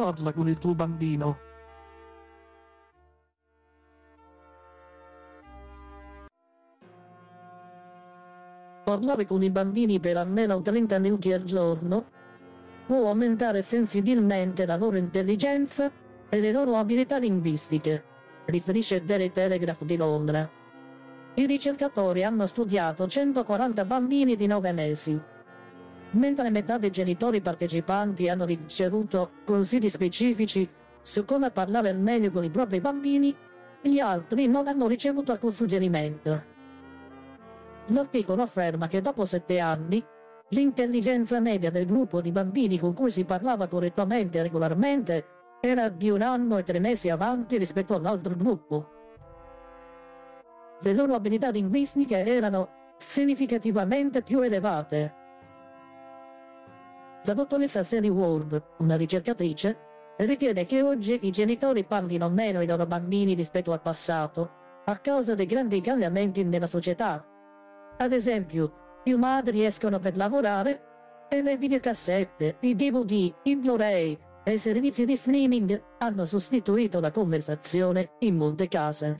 Parla con il tuo bambino. Parlare con i bambini per almeno 30 minuti al giorno può aumentare sensibilmente la loro intelligenza e le loro abilità linguistiche, riferisce Daily Telegraph di Londra. I ricercatori hanno studiato 140 bambini di 9 mesi. Mentre metà dei genitori partecipanti hanno ricevuto consigli specifici su come parlare al meglio con i propri bambini, gli altri non hanno ricevuto alcun suggerimento. L'articolo afferma che dopo sette anni, l'intelligenza media del gruppo di bambini con cui si parlava correttamente e regolarmente era di un anno e tre mesi avanti rispetto all'altro gruppo. Le loro abilità linguistiche erano significativamente più elevate. La dottoressa Sally Ward, una ricercatrice, ritiene che oggi i genitori parlino meno ai loro bambini rispetto al passato, a causa dei grandi cambiamenti nella società ad esempio, più madri escono per lavorare e le videocassette, i DVD, i Blu-ray e i servizi di streaming hanno sostituito la conversazione in molte case.